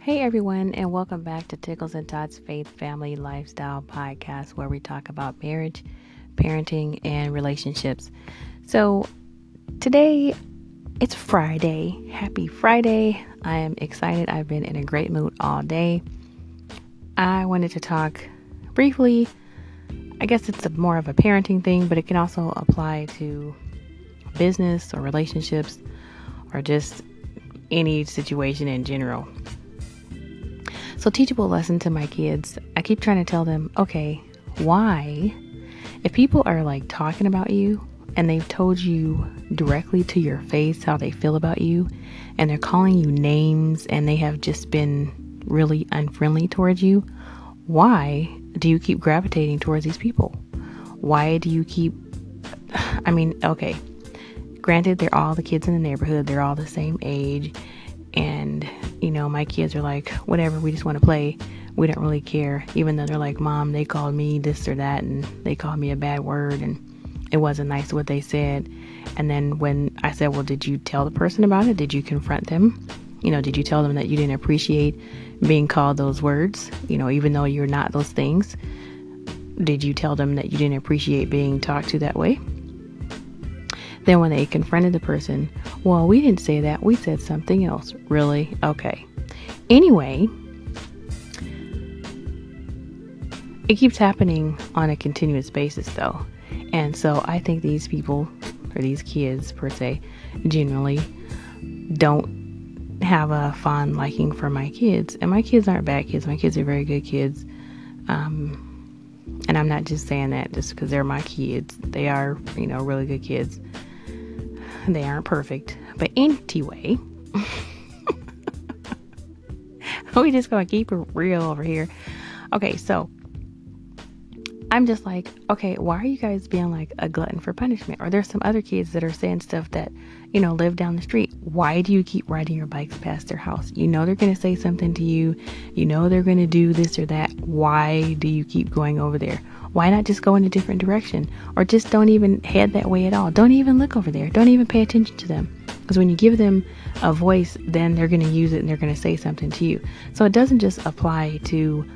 Hey everyone, and welcome back to Tickles and Tots Faith Family Lifestyle Podcast, where we talk about marriage, parenting, and relationships. So today it's Friday. Happy Friday. I am excited. I've been in a great mood all day. I wanted to talk briefly. I guess it's more of a parenting thing, but it can also apply to business or relationships or just any situation in general. So, teachable lesson to my kids. I keep trying to tell them, okay, why, if people are like talking about you and they've told you directly to your face how they feel about you, and they're calling you names and they have just been really unfriendly towards you, why do you keep gravitating towards these people? Why do you keep, I mean, okay, granted, they're all the kids in the neighborhood, they're all the same age, and you know, my kids are like, whatever, we just want to play. We don't really care. Even though they're like, Mom, they called me this or that, and they called me a bad word, and it wasn't nice what they said. And then when I said, Well, did you tell the person about it? Did you confront them? You know, did you tell them that you didn't appreciate being called those words? You know, even though you're not those things? Did you tell them that you didn't appreciate being talked to that way? Then, when they confronted the person, well, we didn't say that. We said something else. Really? Okay. Anyway, it keeps happening on a continuous basis, though. And so I think these people, or these kids per se, generally don't have a fond liking for my kids. And my kids aren't bad kids, my kids are very good kids. Um, and I'm not just saying that just because they're my kids. They are, you know, really good kids. They aren't perfect. But anyway, we just gonna keep it real over here. Okay, so I'm just like, okay, why are you guys being like a glutton for punishment? Or there's some other kids that are saying stuff that, you know, live down the street. Why do you keep riding your bikes past their house? You know they're going to say something to you. You know they're going to do this or that. Why do you keep going over there? Why not just go in a different direction? Or just don't even head that way at all. Don't even look over there. Don't even pay attention to them. Because when you give them a voice, then they're going to use it and they're going to say something to you. So it doesn't just apply to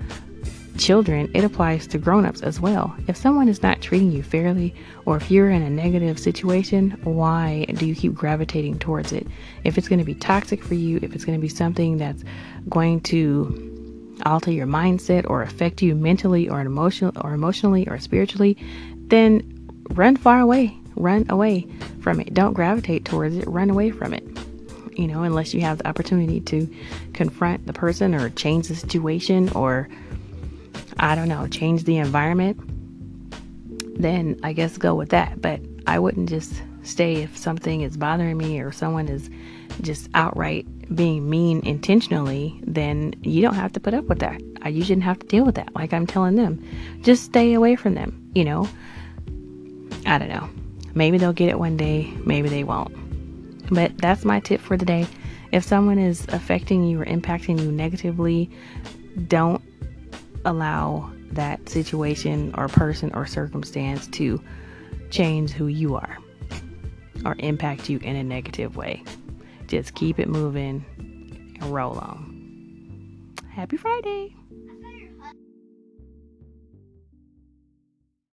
children, it applies to grown-ups as well. If someone is not treating you fairly or if you're in a negative situation, why do you keep gravitating towards it? If it's going to be toxic for you, if it's going to be something that's going to alter your mindset or affect you mentally or emotional or emotionally or spiritually, then run far away. Run away from it. Don't gravitate towards it. Run away from it you know, unless you have the opportunity to confront the person or change the situation or I don't know, change the environment, then I guess go with that. But I wouldn't just stay if something is bothering me or someone is just outright being mean intentionally, then you don't have to put up with that. You shouldn't have to deal with that. Like I'm telling them, just stay away from them, you know? I don't know. Maybe they'll get it one day, maybe they won't. But that's my tip for today. If someone is affecting you or impacting you negatively, don't allow that situation or person or circumstance to change who you are or impact you in a negative way. Just keep it moving and roll on. Happy Friday!